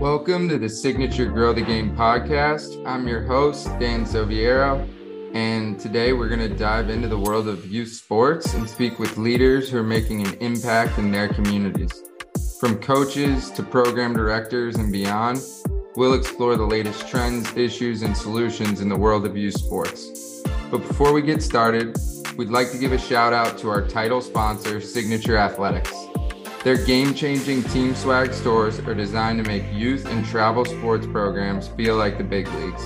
Welcome to the Signature Grow the Game podcast. I'm your host, Dan Soviero, and today we're going to dive into the world of youth sports and speak with leaders who are making an impact in their communities. From coaches to program directors and beyond, we'll explore the latest trends, issues, and solutions in the world of youth sports. But before we get started, we'd like to give a shout out to our title sponsor, Signature Athletics. Their game changing Team Swag stores are designed to make youth and travel sports programs feel like the big leagues.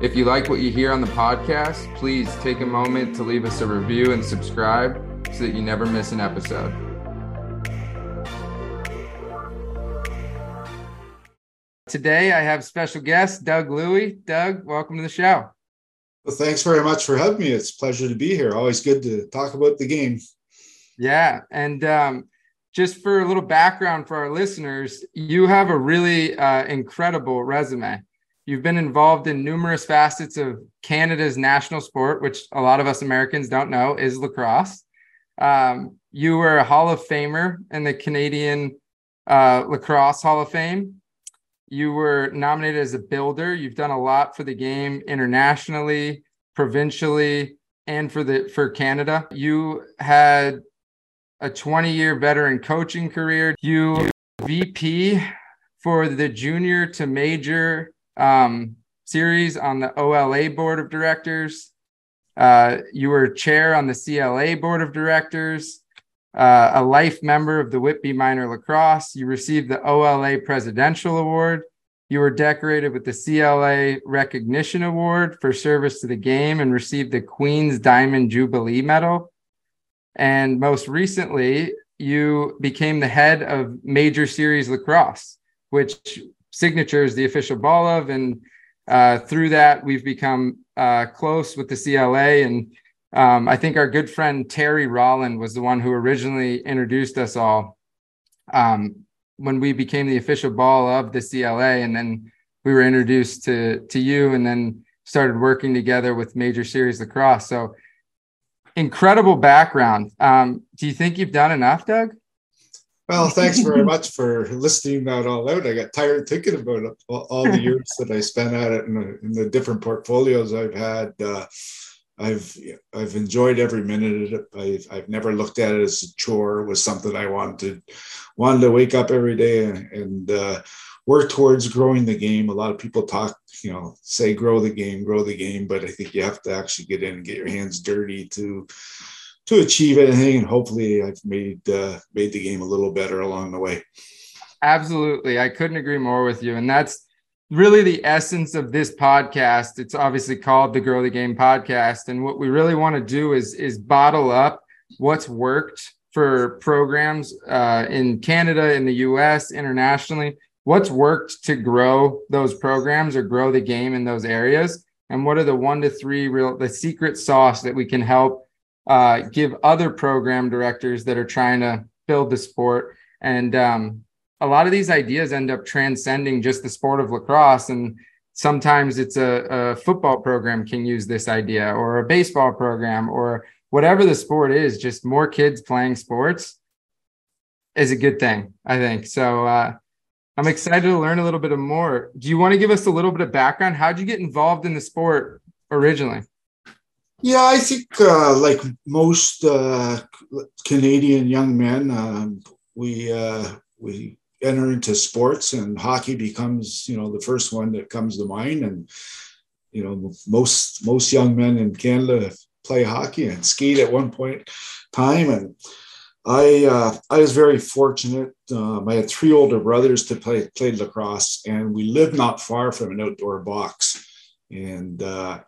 If you like what you hear on the podcast, please take a moment to leave us a review and subscribe so that you never miss an episode. Today I have special guest Doug Luey. Doug, welcome to the show. Well, thanks very much for having me. It's a pleasure to be here. Always good to talk about the game. Yeah, and um, just for a little background for our listeners, you have a really uh, incredible resume. You've been involved in numerous facets of Canada's national sport, which a lot of us Americans don't know is lacrosse. Um, you were a Hall of Famer in the Canadian uh, Lacrosse Hall of Fame. You were nominated as a builder. You've done a lot for the game internationally, provincially, and for the for Canada. You had a 20 year veteran coaching career. You VP for the junior to major um, series on the OLA board of directors. Uh, you were chair on the CLA board of directors, uh, a life member of the Whitby Minor Lacrosse. You received the OLA Presidential Award. You were decorated with the CLA Recognition Award for service to the game and received the Queen's Diamond Jubilee Medal. And most recently, you became the head of Major Series Lacrosse, which Signature is the official ball of. And uh, through that, we've become uh, close with the CLA. And um, I think our good friend Terry Rolland was the one who originally introduced us all um, when we became the official ball of the CLA. And then we were introduced to, to you and then started working together with Major Series Lacrosse. So incredible background. Um, do you think you've done enough, Doug? Well, thanks very much for listing that all out. I got tired thinking about it, all, the years that I spent at it and the, in the different portfolios I've had. Uh, I've I've enjoyed every minute of it. I've, I've never looked at it as a chore. It was something I wanted wanted to wake up every day and, and uh, work towards growing the game. A lot of people talk, you know, say grow the game, grow the game, but I think you have to actually get in and get your hands dirty to to achieve anything. And hopefully, I've made uh, made the game a little better along the way. Absolutely, I couldn't agree more with you, and that's really the essence of this podcast. It's obviously called the Grow the Game podcast, and what we really want to do is is bottle up what's worked for programs uh, in Canada, in the U.S., internationally, what's worked to grow those programs or grow the game in those areas? And what are the one to three real the secret sauce that we can help uh, give other program directors that are trying to build the sport? And um, a lot of these ideas end up transcending just the sport of lacrosse. And sometimes it's a, a football program can use this idea or a baseball program or whatever the sport is just more kids playing sports is a good thing i think. So uh, I'm excited to learn a little bit more. Do you want to give us a little bit of background? How'd you get involved in the sport originally? Yeah, I think uh, like most uh, Canadian young men, um, we uh, we enter into sports, and hockey becomes you know the first one that comes to mind. And you know most most young men in Canada play hockey and skate at one point time, and I uh, I was very fortunate. Um, I had three older brothers to play played lacrosse, and we lived not far from an outdoor box. And uh,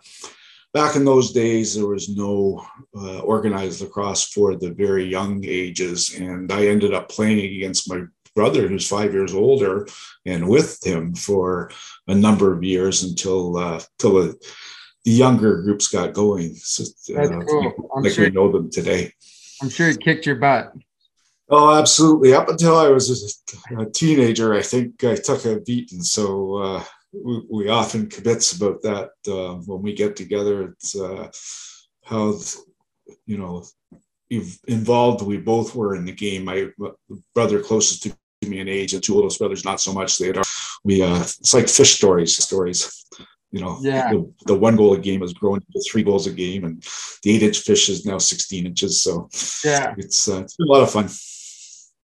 back in those days, there was no uh, organized lacrosse for the very young ages, and I ended up playing against my brother, who's five years older, and with him for a number of years until uh, the, the younger groups got going. So, uh, cool. like sure. we know them today. I'm sure it kicked your butt. Oh, absolutely. Up until I was a, teenager, I think I took a beating. So uh, we, we, often kibitz about that uh, when we get together. It's uh, how, you know, involved we both were in the game. My brother closest to me in age, and two oldest brothers not so much. They had we uh, it's like fish stories stories. You know, yeah. the, the one goal a game has grown to three goals a game, and the eight inch fish is now 16 inches. So yeah, it's uh, it's been a lot of fun.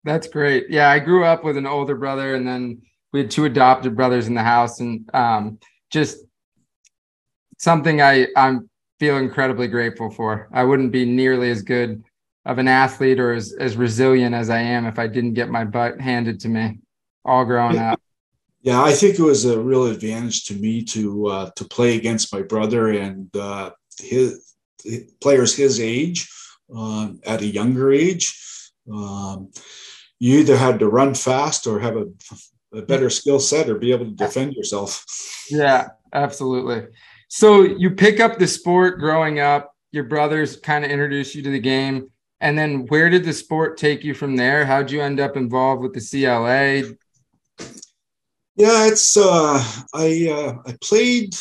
That's great. Yeah, I grew up with an older brother, and then we had two adopted brothers in the house, and um, just something I I'm feel incredibly grateful for. I wouldn't be nearly as good of an athlete or as, as resilient as I am if I didn't get my butt handed to me all growing up. Yeah, I think it was a real advantage to me to uh, to play against my brother and uh, his, players his age um, at a younger age. Um, you either had to run fast or have a, a better skill set or be able to defend yourself. Yeah, absolutely. So you pick up the sport growing up. Your brothers kind of introduced you to the game. And then where did the sport take you from there? How'd you end up involved with the CLA? Yeah, it's uh, I uh, I played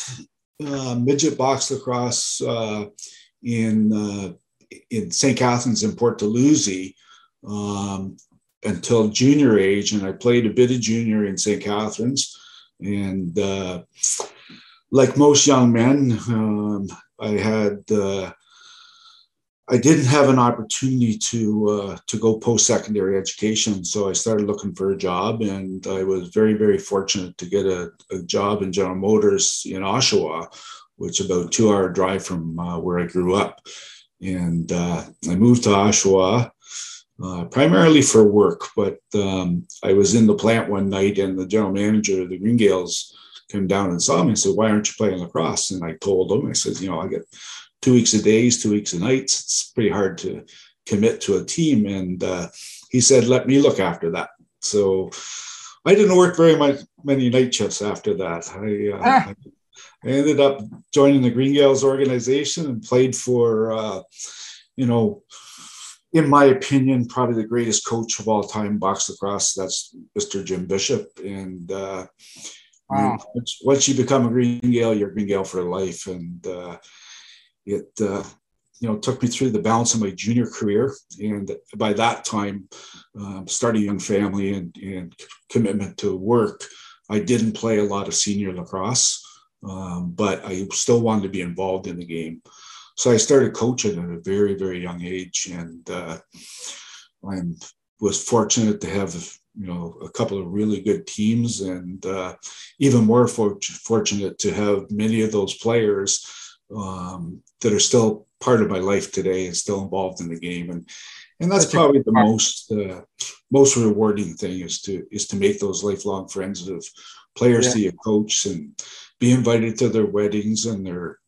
uh, midget box lacrosse uh, in uh, in St. Catharines in Port Dalhousie um, until junior age, and I played a bit of junior in St. Catharines, and uh, like most young men, um, I had I didn't have an opportunity to uh, to go post secondary education, so I started looking for a job, and I was very very fortunate to get a, a job in General Motors in Oshawa, which is about two hour drive from uh, where I grew up, and uh, I moved to Oshawa. Uh, primarily for work, but um, I was in the plant one night, and the general manager of the Green Gaels came down and saw me and said, Why aren't you playing lacrosse? And I told him, I said, You know, I get two weeks of days, two weeks of nights. It's pretty hard to commit to a team. And uh, he said, Let me look after that. So I didn't work very much, many night shifts after that. I, uh, ah. I ended up joining the Green Gaels organization and played for, uh, you know, in my opinion, probably the greatest coach of all time, box lacrosse. That's Mr. Jim Bishop. And uh, Wow. Once, once, you become a Green Gael, you're a Green Gael for life. And uh, it, uh, you know, took me through the balance of my junior career. And by that time, um, starting a young family and, and commitment to work, I didn't play a lot of senior lacrosse, um, but I still wanted to be involved in the game. So I started coaching at a very, very young age. And uh, I was fortunate to have you know a couple of really good teams and uh, even more for- fortunate to have many of those players um, that are still part of my life today and still involved in the game and and that's, that's probably the most uh, most rewarding thing is to is to make those lifelong friends of players yeah. to your coach and be invited to their weddings and their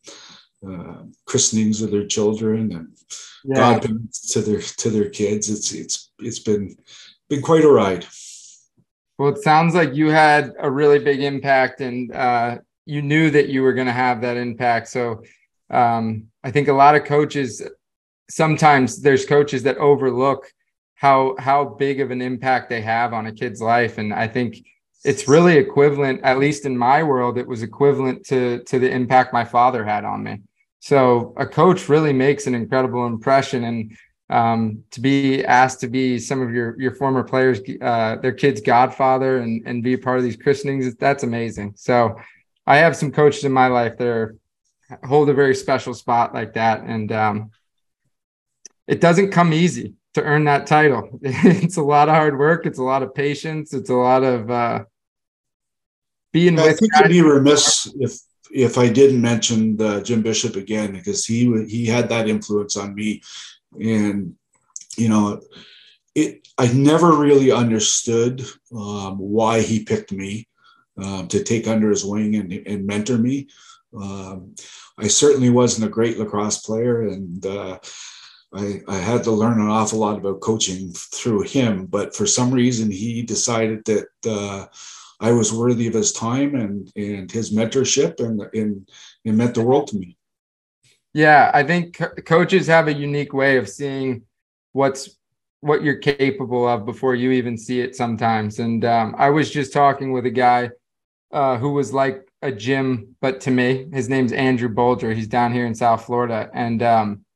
uh, christenings of their children and yeah. to their to their kids it's it's it's been been quite a ride. Well, it sounds like you had a really big impact and uh, you knew that you were going to have that impact. So um, I think a lot of coaches, sometimes there's coaches that overlook how how big of an impact they have on a kid's life. And I think it's really equivalent, at least in my world, it was equivalent to to the impact my father had on me. So a coach really makes an incredible impression. And um, to be asked to be some of your your former players, uh, their kids' godfather, and and be a part of these christenings. That's amazing. So, I have some coaches in my life that are, hold a very special spot like that, and um, it doesn't come easy to earn that title. it's a lot of hard work. It's a lot of patience. It's a lot of uh, being. I think I'd be remiss if if I didn't mention uh, Jim Bishop again because he he had that influence on me and you know it i never really understood um, why he picked me um, to take under his wing and, and mentor me um, i certainly wasn't a great lacrosse player and uh, I, I had to learn an awful lot about coaching through him but for some reason he decided that uh, I was worthy of his time and and his mentorship and and it meant the world to me. Yeah, I think co- coaches have a unique way of seeing what's what you're capable of before you even see it sometimes. And um, I was just talking with a guy uh, who was like a Jim, but to me, his name's Andrew Bolger. He's down here in South Florida, and um,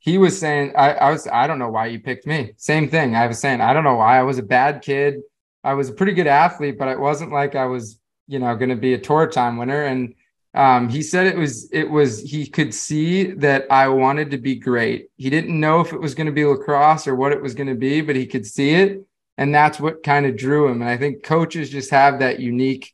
he was saying, I, I was, I don't know why you picked me. Same thing. I was saying, I don't know why. I was a bad kid. I was a pretty good athlete, but it wasn't like I was, you know, going to be a tour time winner. And um, he said it was it was he could see that I wanted to be great. He didn't know if it was going to be lacrosse or what it was going to be, but he could see it, and that's what kind of drew him. And I think coaches just have that unique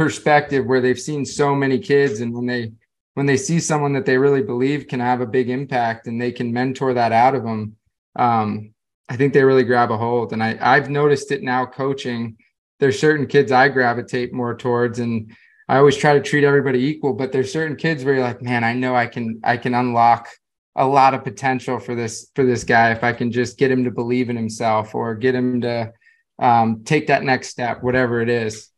perspective where they've seen so many kids, and when they when they see someone that they really believe can have a big impact and they can mentor that out of them, um, I think they really grab a hold. And I I've noticed it now coaching. There's certain kids I gravitate more towards, and I always try to treat everybody equal, but there's certain kids where you're like, man, I know I can I can unlock a lot of potential for this for this guy if I can just get him to believe in himself or get him to um, take that next step, whatever it is.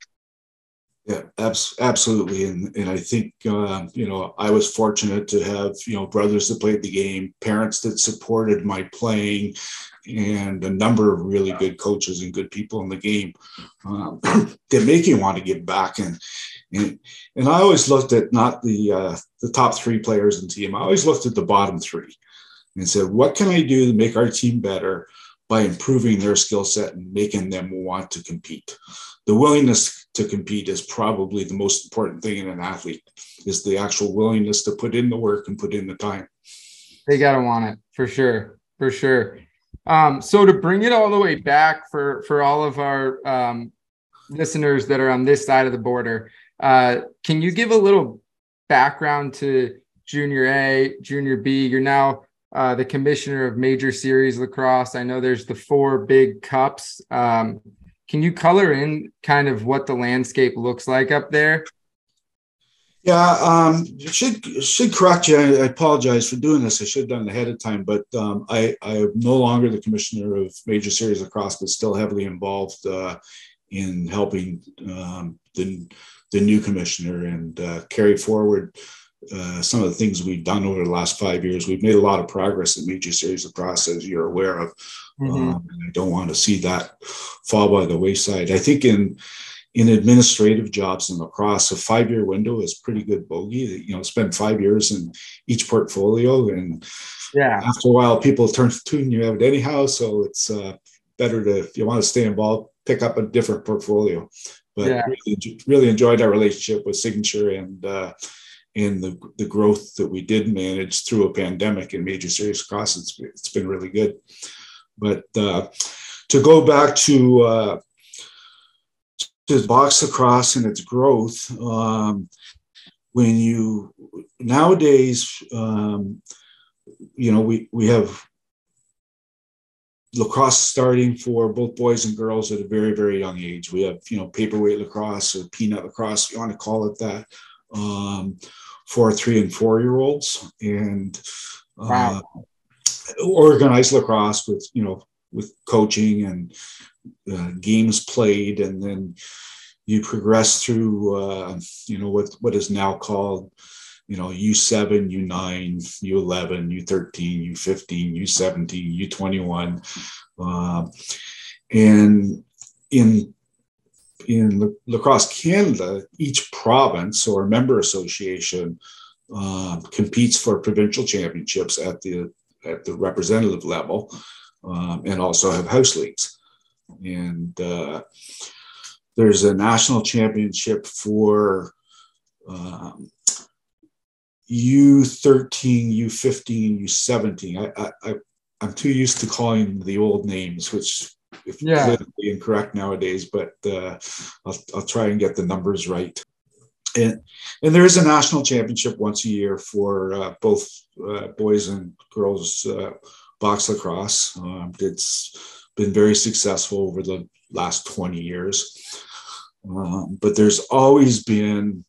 Yeah, abs- absolutely, and and I think uh, you know I was fortunate to have you know brothers that played the game, parents that supported my playing, and a number of really good coaches and good people in the game um, that make you want to give back. And and, and I always looked at not the uh, the top three players in the team. I always looked at the bottom three and said, what can I do to make our team better by improving their skill set and making them want to compete? The willingness to compete is probably the most important thing in an athlete is the actual willingness to put in the work and put in the time. They gotta want it for sure, for sure. Um, so to bring it all the way back for for all of our um, listeners that are on this side of the border, uh, can you give a little background to Junior A, Junior B? You're now uh, the commissioner of Major Series Lacrosse. I know there's the four big cups. Um, can you color in kind of what the landscape looks like up there? Yeah, um, should should correct you. I, I, apologize for doing this. I should have done it ahead of time, but um, I, I am no longer the commissioner of Major Series Lacrosse, but still heavily involved uh, in helping um, the the new commissioner and uh, carry forward uh, some of the things we've done over the last five years. We've made a lot of progress in major series of as you're aware of. Mm-hmm. Um, and I don't want to see that fall by the wayside. I think in in administrative jobs in lacrosse, a five-year window is pretty good bogey. You know, spend five years in each portfolio, and yeah, after a while, people turn to tune you out anyhow. So it's uh, better to if you want to stay involved, pick up a different portfolio but yeah. really, really enjoyed our relationship with Signature and uh, and the the growth that we did manage through a pandemic and Major Series Lacrosse. It's it's been really good. But uh, to go back to uh, to box lacrosse and its growth, um, when you nowadays, um, you know, we we have lacrosse starting for both boys and girls at a very very young age we have you know paperweight lacrosse or peanut lacrosse you want to call it that um, for three and four year olds and uh, wow. Organized lacrosse with you know with coaching and uh, games played and then you progress through uh, you know what what is now called you know, U7, U9, U11, U13, U15, U17, U21. Uh, and in in lacrosse Canada, each province or member association uh, competes for provincial championships at the at the representative level, um, and also have house leagues. And uh, there's a national championship for um, U13, U15, U17. I, I, I'm too used to calling the old names, which is yeah. politically incorrect nowadays, but uh, I'll, I'll try and get the numbers right. And, and there is a national championship once a year for uh, both uh, boys and girls uh, box lacrosse. Um, it's been very successful over the last 20 years. Um, but there's always been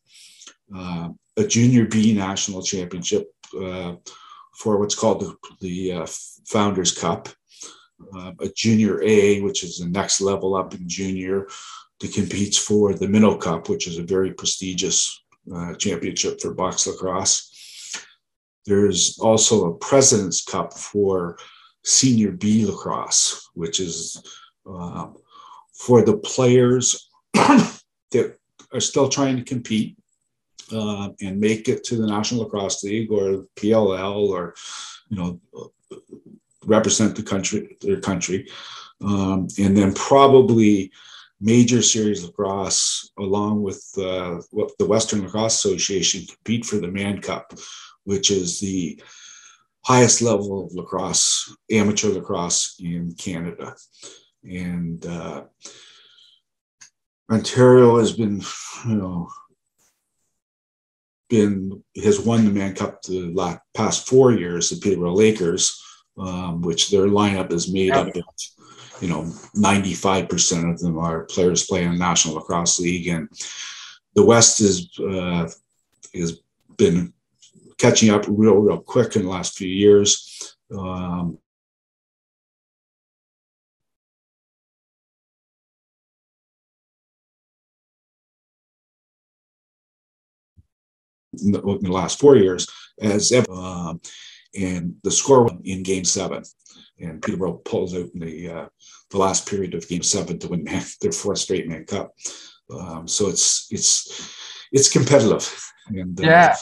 uh, a junior B national championship uh, for what's called the, the Founders Cup, uh, a junior A, which is the next level up in junior, that competes for the Minto Cup, which is a very prestigious uh, championship for box lacrosse. There's also a President's Cup for senior B lacrosse, which is um, for the players that are still trying to compete uh, and make it to the National Lacrosse League or PLL or, you know, represent the country, their country. Um, and then probably major series lacrosse, along with uh, the Western Lacrosse Association, compete for the Mann Cup, which is the highest level of lacrosse, amateur lacrosse in Canada. And uh, Ontario has been, you know, been has won the Mann Cup the last, past four years. The Peterborough Lakers, um, which their lineup is made up of, you know, ninety five percent of them are players playing in the National Lacrosse League, and the West is uh, has been catching up real, real quick in the last few years. Um, in the, last four years as ever. Um, and the score in game seven. And Peterborough pulls out in the, uh, the last period of game seven to win their fourth straight Mann Cup. Um, so it's, it's, it's competitive. And, uh, yeah.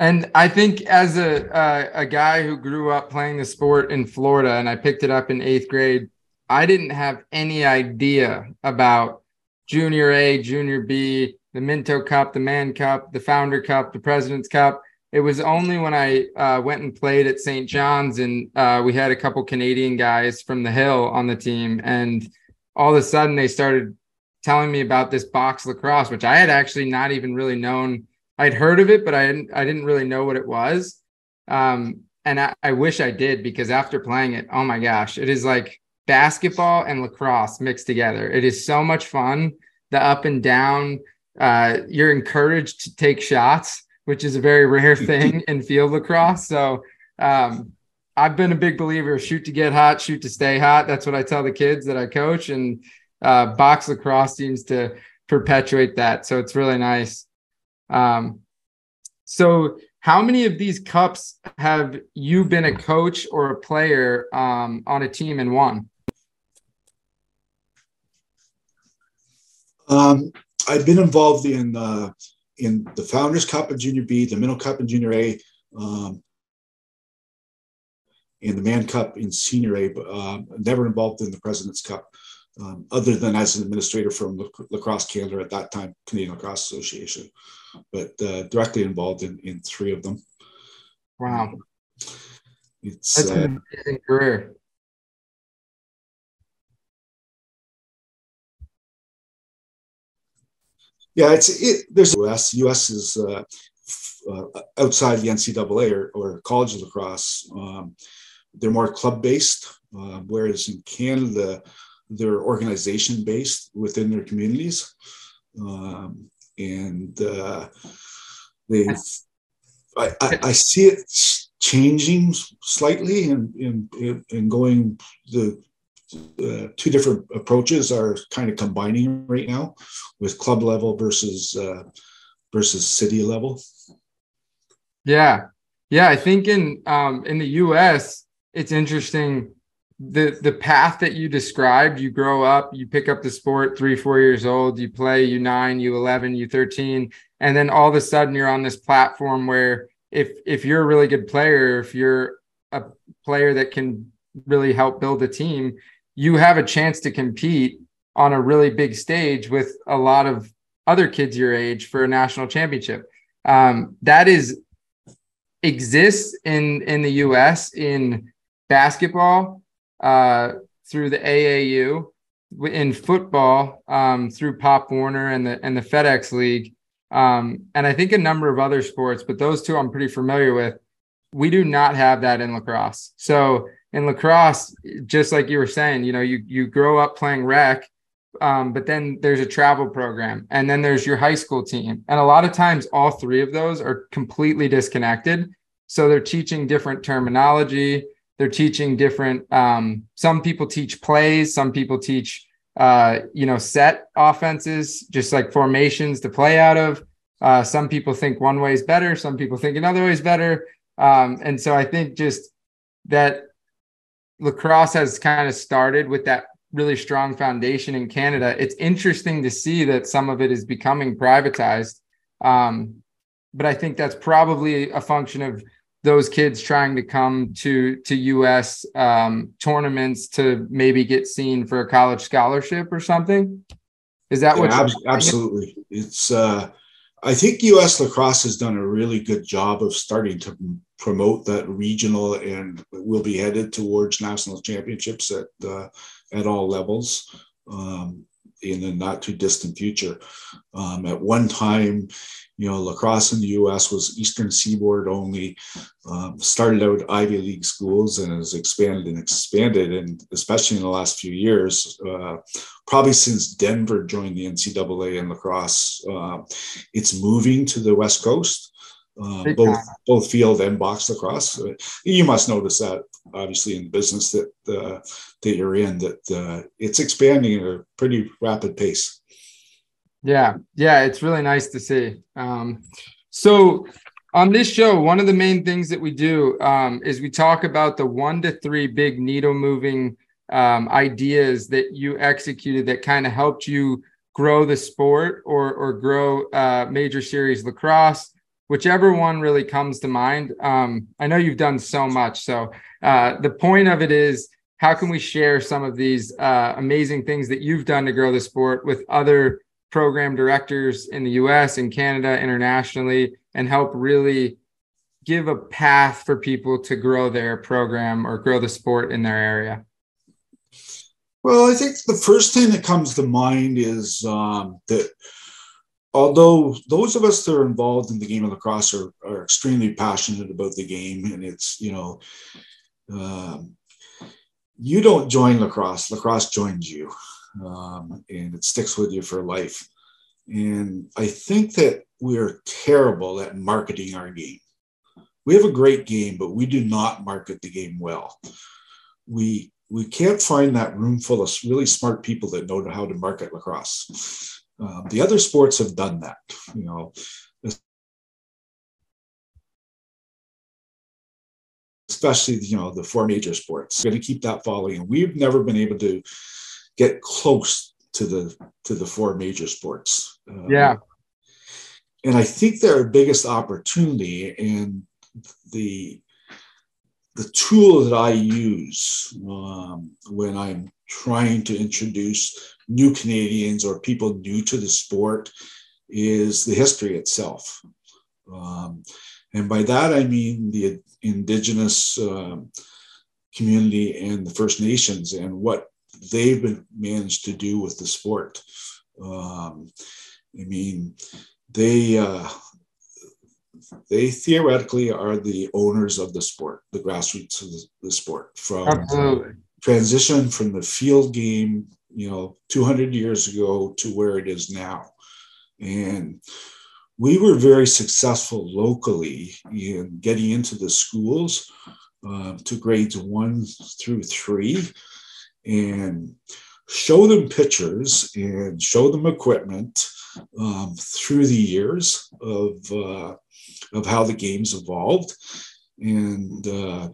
And I think as a uh, a guy who grew up playing the sport in Florida and I picked it up in eighth grade, I didn't have any idea about junior A, junior B, the Minto Cup, the Mann Cup, the Founder Cup, the President's Cup. It was only when I uh, went and played at St. John's and uh, we had a couple Canadian guys from the Hill on the team, and all of a sudden they started telling me about this box lacrosse, which I had actually not even really known I'd heard of it, but I didn't I didn't really know what it was. Um, and I, I wish I did because after playing it, oh my gosh, it is like basketball and lacrosse mixed together. It is so much fun. The up and down. Uh, you're encouraged to take shots, which is a very rare thing in field lacrosse. So um, I've been a big believer: shoot to get hot, shoot to stay hot. That's what I tell the kids that I coach, and uh, box lacrosse seems to perpetuate that. So it's really nice. Um, so, how many of these cups have you been a coach or a player um, on a team and won? Um, I've been involved in uh, in the Founders Cup in Junior B, the Minto Cup in Junior A, um, and the Mann Cup in Senior A, but uh, never involved in the President's Cup, um, other than as an administrator from Lacrosse Canada at that time, Canadian Lacrosse Association but uh, directly involved in, in three of them. Wow. It's That's an uh, amazing career. Yeah, it's it. There's US. US is uh, uh, outside the NCAA or, or college lacrosse. Um, they're more club based, uh, whereas in Canada, they're organization based within their communities. Um, and uh, they've I, I, I, see it changing slightly and in, in, going the uh, two different approaches are kind of combining right now with club level versus uh, versus city level. Yeah, yeah. I think in um, in the U.S. it's interesting the the path that you described you grow up you pick up the sport three four years old you play you nine you 11 you 13 and then all of a sudden you're on this platform where if if you're a really good player if you're a player that can really help build a team you have a chance to compete on a really big stage with a lot of other kids your age for a national championship um, that is exists in in the us in basketball uh, through the AAU, in football um, through Pop Warner and the and the FedEx League, um, and I think a number of other sports, but those two I'm pretty familiar with. We do not have that in lacrosse. So in lacrosse, just like you were saying, you know, you you grow up playing rec, um, but then there's a travel program, and then there's your high school team, and a lot of times all three of those are completely disconnected. So they're teaching different terminology. They're teaching different um, some people teach plays some people teach uh, you know set offenses just like formations to play out of. Uh, some people think one way is better some people think another way is better. Um, and so i think just that lacrosse has kind of started with that really strong foundation in canada it's interesting to see that some of it is becoming privatized um, but i think that's probably a function of those kids trying to come to to US um, tournaments to maybe get seen for a college scholarship or something? Is that yeah, what? absolutely. It's. uh I think U.S. lacrosse has done a really good job of starting to promote that regional, and we'll be headed towards national championships at uh, at all levels. Um, in the not too distant future. Um, at one time, you know, lacrosse in the U.S. was Eastern Seaboard only. Um, started out Ivy League schools and has expanded and expanded, and especially in the last few years, uh, probably since Denver joined the NCAA in lacrosse, uh, it's moving to the West Coast. Um, both both field and box lacrosse. Uh, you must notice that obviously in the business that uh, that you're in that uh, it's expanding at a pretty rapid pace. Yeah, yeah, it's really nice to see. Um, so on this show, one of the main things that we do um, is we talk about the one to three big needle moving um, ideas that you executed that kind of helped you grow the sport or or grow uh, major series lacrosse whichever one really comes to mind. Um, I know you've done so much. So uh, the point of it is, how can we share some of these uh, amazing things that you've done to grow the sport with other program directors in the US and Canada internationally and help really give a path for people to grow their program or grow the sport in their area? Well, I think the first thing that comes to mind is um, that although those of us that are involved in the game of lacrosse are, are extremely passionate about the game and it's you know um, you don't join lacrosse lacrosse joins you um, and it sticks with you for life and i think that we're terrible at marketing our game we have a great game but we do not market the game well we we can't find that room full of really smart people that know how to market lacrosse um, the other sports have done that, you know. Especially, you know, the four major sports. We're going to keep that following. We've never been able to get close to the to the four major sports. Uh, yeah. And I think their biggest opportunity and the the tool that I use um, when I'm trying to introduce new Canadians or people new to the sport is the history itself. Um, and by that, I mean the Indigenous um, community and the First Nations and what they've been managed to do with the sport. Um, I mean, they uh, they theoretically are the owners of the sport, the grassroots of the, the sport. From Absolutely. transition from the field game you know, 200 years ago to where it is now. And we were very successful locally in getting into the schools uh, to grades one through three and show them pictures and show them equipment um, through the years of, uh, of how the game's evolved. And uh,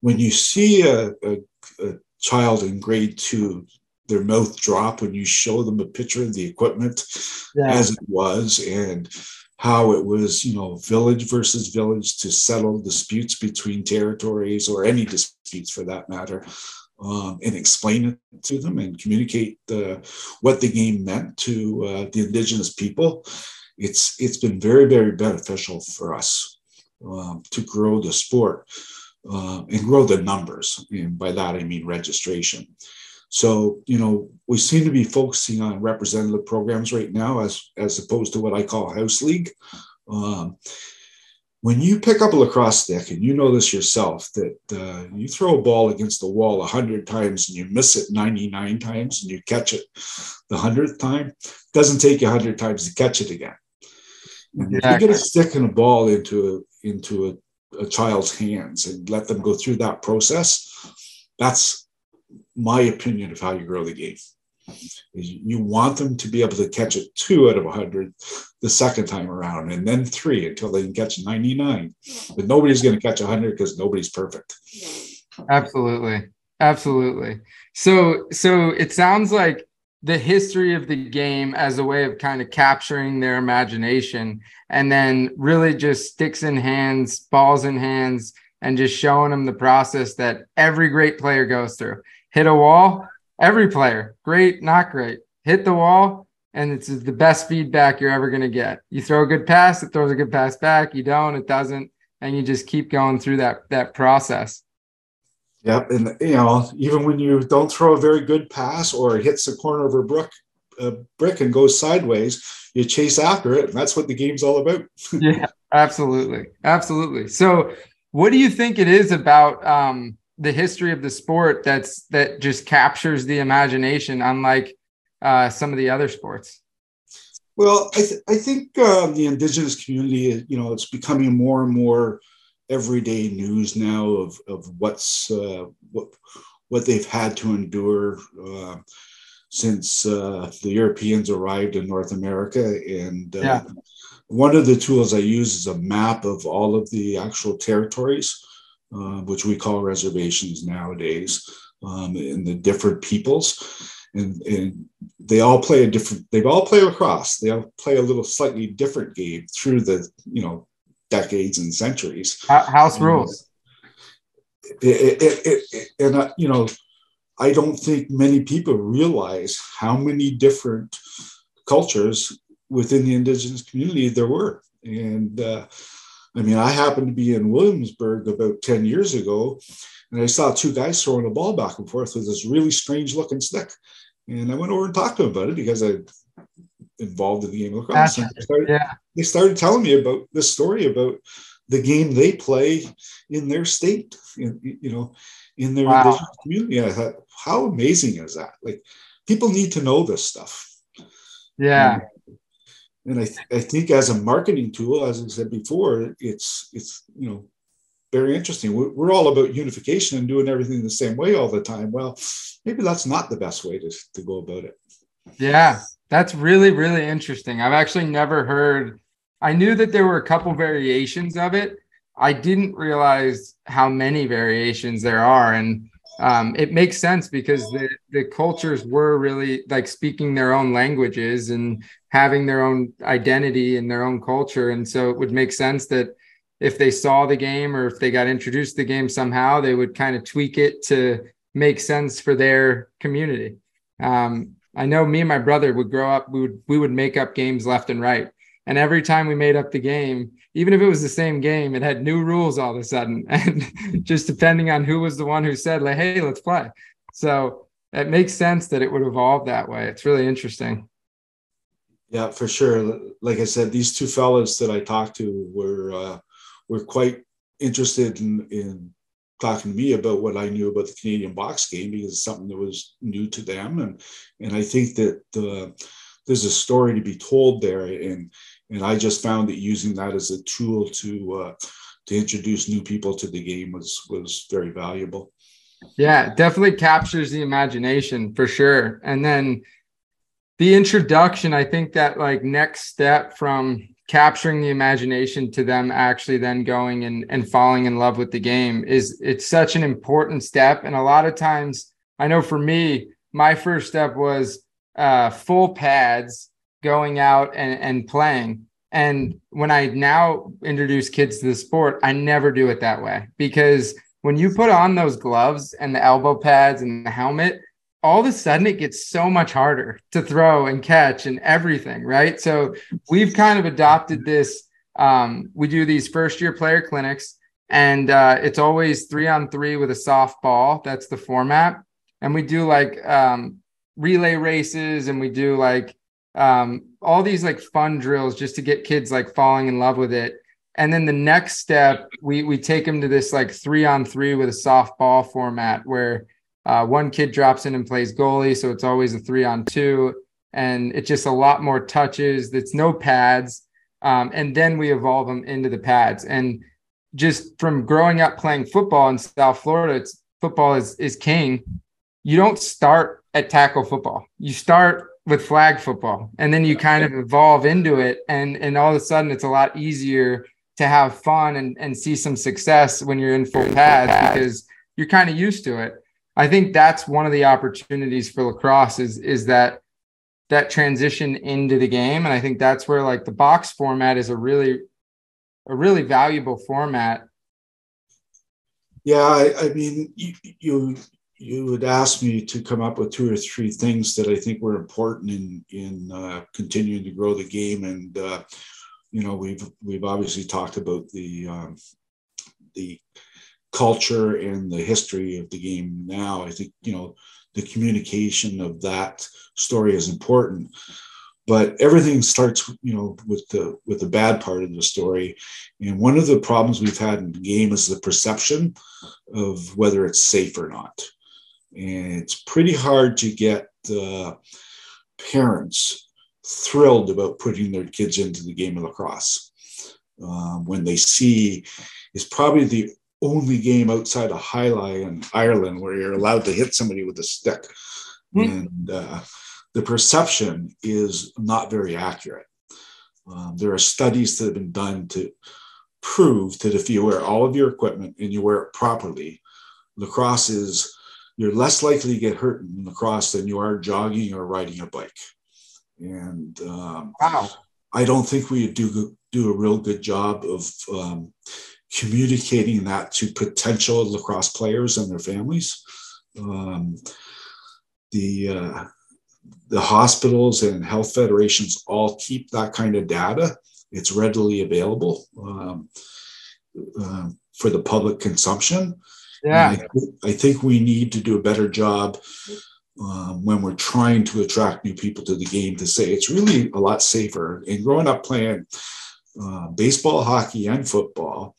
when you see a, a, a child in grade two their mouth drop when you show them a picture of the equipment yeah. as it was and how it was, you know, village versus village to settle disputes between territories or any disputes for that matter, um, and explain it to them and communicate the, what the game meant to uh, the indigenous people. It's it's been very very beneficial for us um, to grow the sport uh, and grow the numbers. And by that, I mean registration. So, you know, we seem to be focusing on representative programs right now as, as opposed to what I call house league. Um, when you pick up a lacrosse stick, and you know this yourself, that uh, you throw a ball against the wall 100 times and you miss it 99 times and you catch it the 100th time, doesn't take you 100 times to catch it again. And if you get a stick and a ball into a, into a a child's hands and let them go through that process. That's my opinion of how you grow the game. You want them to be able to catch it two out of 100 the second time around, and then three until they can catch 99. But nobody's going to catch 100 because nobody's perfect. Absolutely. Absolutely. So, so it sounds like the history of the game as a way of kind of capturing their imagination and then really just sticks in hands, balls in hands, and just showing them the process that every great player goes through. Hit a wall, every player, great, not great, hit the wall, and it's the best feedback you're ever going to get. You throw a good pass, it throws a good pass back. You don't, it doesn't, and you just keep going through that that process. Yep, and you know, even when you don't throw a very good pass or it hits the corner of a brick, a brick and goes sideways, you chase after it, and that's what the game's all about. yeah, absolutely, absolutely. So, what do you think it is about um, the history of the sport that's that just captures the imagination, unlike uh, some of the other sports? Well, I, th- I think um, the indigenous community, you know, it's becoming more and more everyday news now of, of what's uh, what what they've had to endure uh, since uh, the Europeans arrived in North America. And uh, yeah. one of the tools I use is a map of all of the actual territories, uh, which we call reservations nowadays, um, and the different peoples. And, and they all play a different, they all play lacrosse. They all play a little slightly different game through the, you know, decades and centuries. House rules. It, it, it, and, uh, you know, I don't think many people realize how many different cultures within the indigenous community there were. And uh, I mean, I happened to be in Williamsburg about 10 years ago, and I saw two guys throwing a ball back and forth with this really strange looking stick. And I went over and talked to them about it because I involved in the game of lacrosse. They started, yeah. they started telling me about this story about the game they play in their state, you know, in their wow. community. I thought, how amazing is that? Like, people need to know this stuff. Yeah. And, and I, th- I think as a marketing tool, as I said before, it's it's you know very interesting. We're, we're all about unification and doing everything the same way all the time. Well, maybe that's not the best way to, to go about it. Yeah, that's really, really interesting. I've actually never heard, I knew that there were a couple variations of it, I didn't realize how many variations there are. And um, it makes sense because the, the cultures were really like speaking their own languages and having their own identity and their own culture. And so it would make sense that if they saw the game or if they got introduced to the game somehow, they would kind of tweak it to make sense for their community. Um, I know me and my brother would grow up, we would we would make up games left and right. And every time we made up the game, even if it was the same game, it had new rules all of a sudden. And just depending on who was the one who said, like, hey, let's play. So it makes sense that it would evolve that way. It's really interesting. Yeah, for sure. Like I said, these two fellas that I talked to were uh, were quite interested in, in talking to me about what I knew about the Canadian box game because it's something that was new to them, and and I think that uh, there's a story to be told there, and and I just found that using that as a tool to uh, to introduce new people to the game was was very valuable. Yeah, definitely captures the imagination for sure. And then the introduction, I think that like next step from capturing the imagination to them actually then going and, and falling in love with the game is it's such an important step. And a lot of times I know for me, my first step was uh, full pads going out and, and playing. And when I now introduce kids to the sport, I never do it that way because when you put on those gloves and the elbow pads and the helmet, all of a sudden it gets so much harder to throw and catch and everything, right? So we've kind of adopted this. Um, we do these first year player clinics, and uh, it's always three on three with a softball. That's the format. And we do like um, relay races and we do like um, all these like fun drills just to get kids like falling in love with it. And then the next step, we we take them to this like three on three with a softball format where uh, one kid drops in and plays goalie, so it's always a three on two, and it's just a lot more touches. It's no pads, um, and then we evolve them into the pads. And just from growing up playing football in South Florida, it's football is is king. You don't start at tackle football. You start with flag football and then you kind of evolve into it and and all of a sudden it's a lot easier to have fun and, and see some success when you're in full pads because you're kind of used to it. I think that's one of the opportunities for lacrosse is is that that transition into the game and I think that's where like the box format is a really a really valuable format. Yeah, I, I mean you, you you would ask me to come up with two or three things that I think were important in in uh, continuing to grow the game, and uh, you know we've we've obviously talked about the um, the culture and the history of the game now. I think you know the communication of that story is important but everything starts you know with the with the bad part of the story. And one of the problems we've had in the game is the perception of whether it's safe or not and it's pretty hard to get uh, parents thrilled about putting their kids into the game of lacrosse um, when they see it's probably the only game outside of Alai in Ireland where you're allowed to hit somebody with a stick. Mm-hmm. And uh, the perception is not very accurate. Um, there are studies that have been done to prove that if you wear all of your equipment and you wear it properly, lacrosse is you're less likely to get hurt in lacrosse than you are jogging or riding a bike. And um, wow. I don't think we do do a real good job of um, communicating that to potential lacrosse players and their families. Um, the uh, the hospitals and health federations all keep that kind of data. It's readily available um, uh, for the public consumption. Yeah, I, th- I, think we need to do a better job um, when we're trying to attract new people to the game to say it's really a lot safer. And growing up playing uh, baseball, hockey, and football,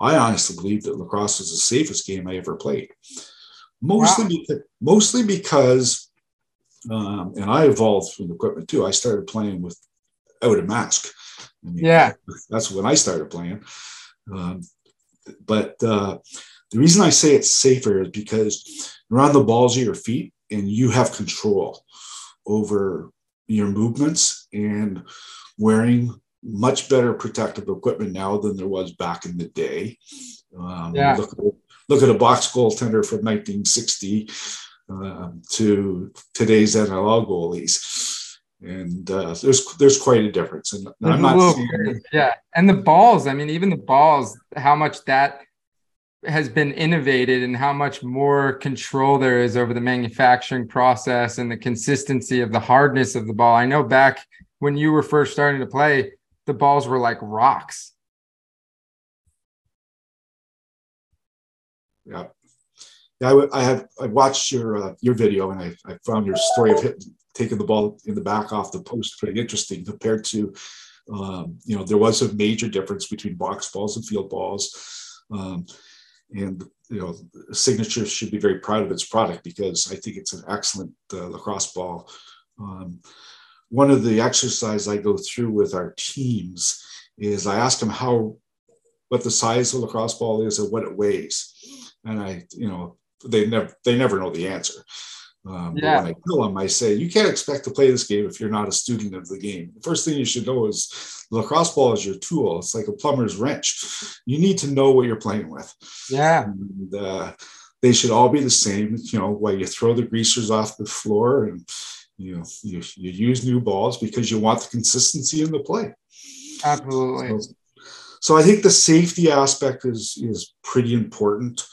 I honestly believe that lacrosse is the safest game I ever played. Mostly, wow. because, mostly because, um, and I evolved from equipment too. I started playing with out a mask. I mean, yeah, that's when I started playing. Um, but uh, the reason I say it's safer is because you're on the balls of your feet and you have control over your movements and wearing much better protective equipment now than there was back in the day. Um, yeah. look, look, at a box goaltender from 1960 um, to today's NLL goalies. And uh, there's there's quite a difference, and I'm not. Saying, yeah, and the balls. I mean, even the balls. How much that has been innovated and how much more control there is over the manufacturing process and the consistency of the hardness of the ball. I know back when you were first starting to play, the balls were like rocks. Yeah. Yeah, I, have I watched your uh, your video and I, I found your story of hitting, taking the ball in the back off the post pretty interesting compared to um, you know there was a major difference between box balls and field balls um, and you know signature should be very proud of its product because I think it's an excellent uh, lacrosse ball. Um, one of the exercises I go through with our teams is I ask them how what the size of the lacrosse ball is and what it weighs, and I you know they never they never know the answer. Um, yeah. When I tell them, I say you can't expect to play this game if you're not a student of the game. The first thing you should know is the lacrosse ball is your tool. It's like a plumber's wrench. You need to know what you're playing with. Yeah. And, uh, they should all be the same. You know, while you throw the greasers off the floor and you know you, you use new balls because you want the consistency in the play absolutely so, so i think the safety aspect is is pretty important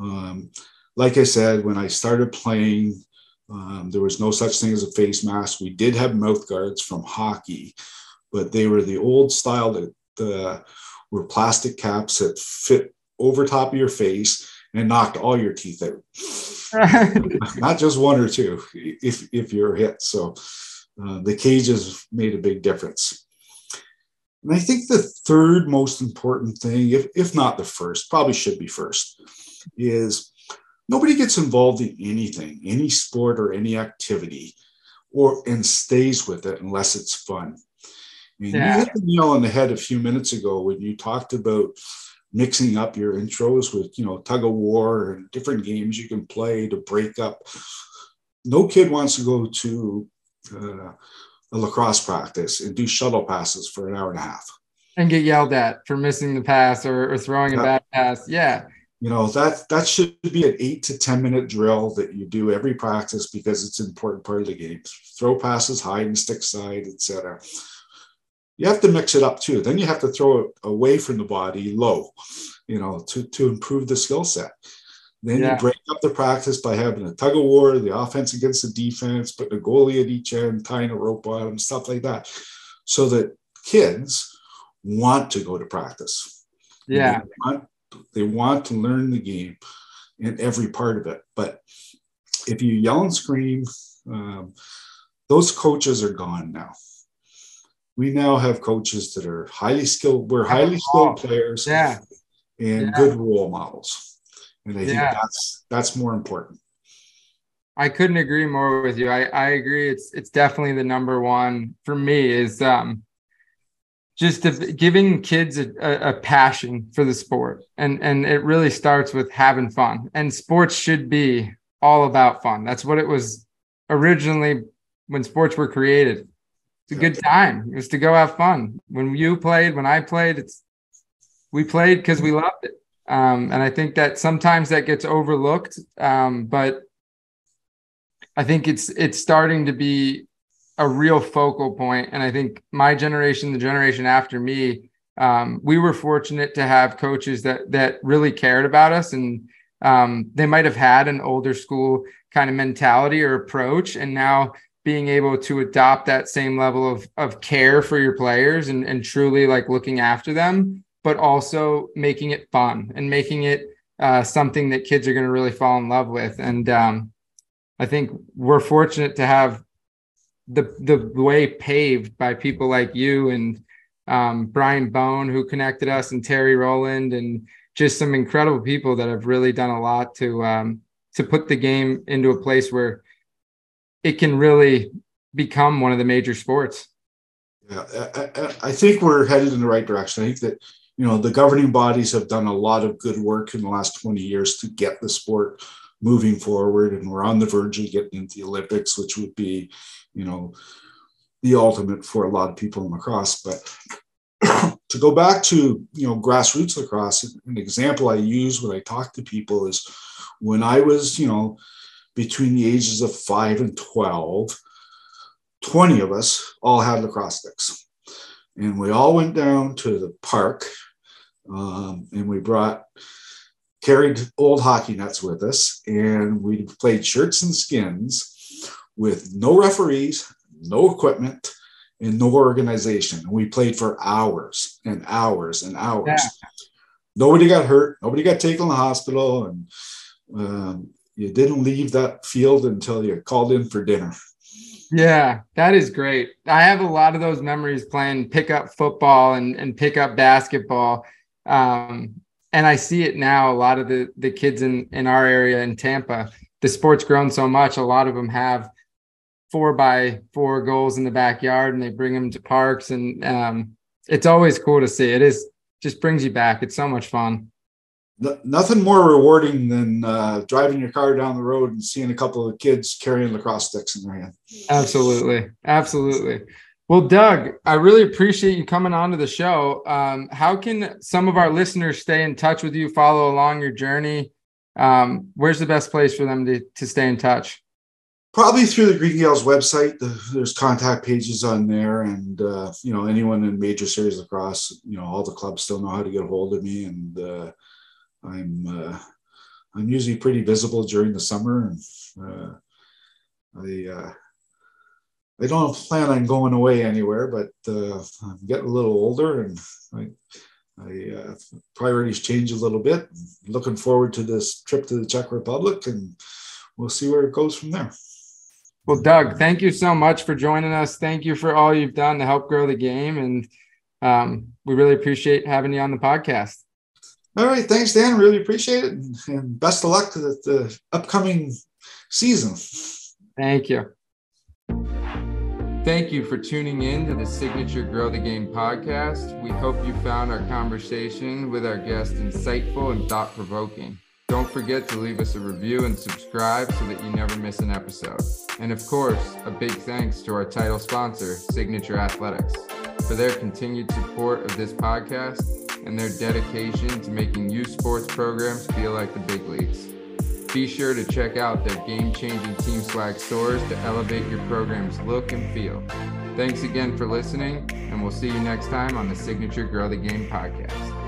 um, like i said when i started playing um, there was no such thing as a face mask. We did have mouth guards from hockey but they were the old style that uh, were plastic caps that fit over top of your face and knocked all your teeth out. Not just one or two if if you're hit. So uh, the cages made a big difference. And i think the third most important thing if, if not the first probably should be first is nobody gets involved in anything any sport or any activity or and stays with it unless it's fun. I mean, yeah. you hit the nail on the head a few minutes ago when you talked about mixing up your intros with you know tug of war and different games you can play to break up. No kid wants to go to uh, a lacrosse practice and do shuttle passes for an hour and a half. And get yelled at for missing the pass or, or throwing a bad pass. Yeah you know that that should be an eight to ten minute drill that you do every practice because it's an important part of the game throw passes hide and stick side etc you have to mix it up too. Then you have to throw it away from the body low, you know, to, to improve the skill set. Then yeah. you break up the practice by having a tug of war, the offense against the defense, putting a goalie at each end, tying a rope on them, stuff like that. So that kids want to go to practice. Yeah. They want, to learn the game in every part of it. But if you yell and scream, um, those coaches are gone now. We now have coaches that are highly skilled. We're highly skilled players. Yeah. And yeah. good role models and I think that's that's more important. I couldn't agree more with you. I, I agree. It's it's definitely the number one for me is um just giving kids a, a, passion for the sport. And and it really starts with having fun. And sports should be all about fun. That's what it was originally when sports were created. It's a good time. It was to go have fun. When you played when i played it's we played because we loved it. Um, and I think that sometimes that gets overlooked. Um, but I think it's it's starting to be a real focal point. And I think my generation, the generation after me, um, we were fortunate to have coaches that that really cared about us and um, they might have had an older school kind of mentality or approach and now being able to adopt that same level of, of care for your players and, and truly like looking after them but also making it fun and making it uh, something that kids are going to really fall in love with. And um, I think we're fortunate to have the the way paved by people like you and um, Brian Bone, who connected us, and Terry Rowland, and just some incredible people that have really done a lot to um, to put the game into a place where it can really become one of the major sports. Yeah, I, I think we're headed in the right direction. I think that you know the governing bodies have done a lot of good work in the last 20 years to get the sport moving forward and we're on the verge of getting into the olympics which would be you know the ultimate for a lot of people in lacrosse. But to go back to you know grassroots lacrosse an example i use when i talk to people is when i was you know between the ages of 5 and 12 20 of us all had lacrosse sticks. And we all went down to the park um, and we brought carried old hockey nets with us and we played shirts and skins with no referees no equipment and no organization we played for hours and hours and hours yeah. nobody got hurt nobody got taken to the hospital and um, you didn't leave that field until you called in for dinner yeah, that is great. I have a lot of those memories playing pickup football and, and pickup basketball. Um, and I see it now. A lot of the, the kids in, in our area in Tampa, the sport's grown so much. A lot of them have four by four goals in the backyard and they bring them to parks. And um, it's always cool to see. It is just brings you back. It's so much fun nothing more rewarding than uh, driving your car down the road and seeing a couple of kids carrying lacrosse sticks in their hand. Absolutely, absolutely. Well, Doug, I really appreciate you coming on to the show. Um, how can some of our listeners stay in touch with you, follow along your journey? Um, where's the best place for them to, to stay in touch? Probably through the Green Gaels website. The, there's contact pages on there, and uh, you know anyone in major series lacrosse, you know all the clubs still know how to get a hold of me, and uh, I'm uh, I'm usually pretty visible during the summer, and uh, I uh, I don't plan on going away anywhere, but uh, I'm getting a little older, and I, I priorities change a little bit. Looking forward to this trip to the Czech Republic, and we'll see where it goes from there. Well, Doug, thank you so much for joining us. Thank you for all you've done to help grow the game, and um, we really appreciate having you on the podcast. All right. Thanks, Dan. Really appreciate it. And best of luck to the, the upcoming season. Thank you. Thank you for tuning in to the Signature Grow the Game podcast. We hope you found our conversation with our guest insightful and thought provoking. Don't forget to leave us a review and subscribe so that you never miss an episode. And of course, a big thanks to our title sponsor, Signature Athletics, for their continued support of this podcast and their dedication to making youth sports programs feel like the big leagues. Be sure to check out their game changing Team Swag stores to elevate your program's look and feel. Thanks again for listening, and we'll see you next time on the Signature Grow the Game podcast.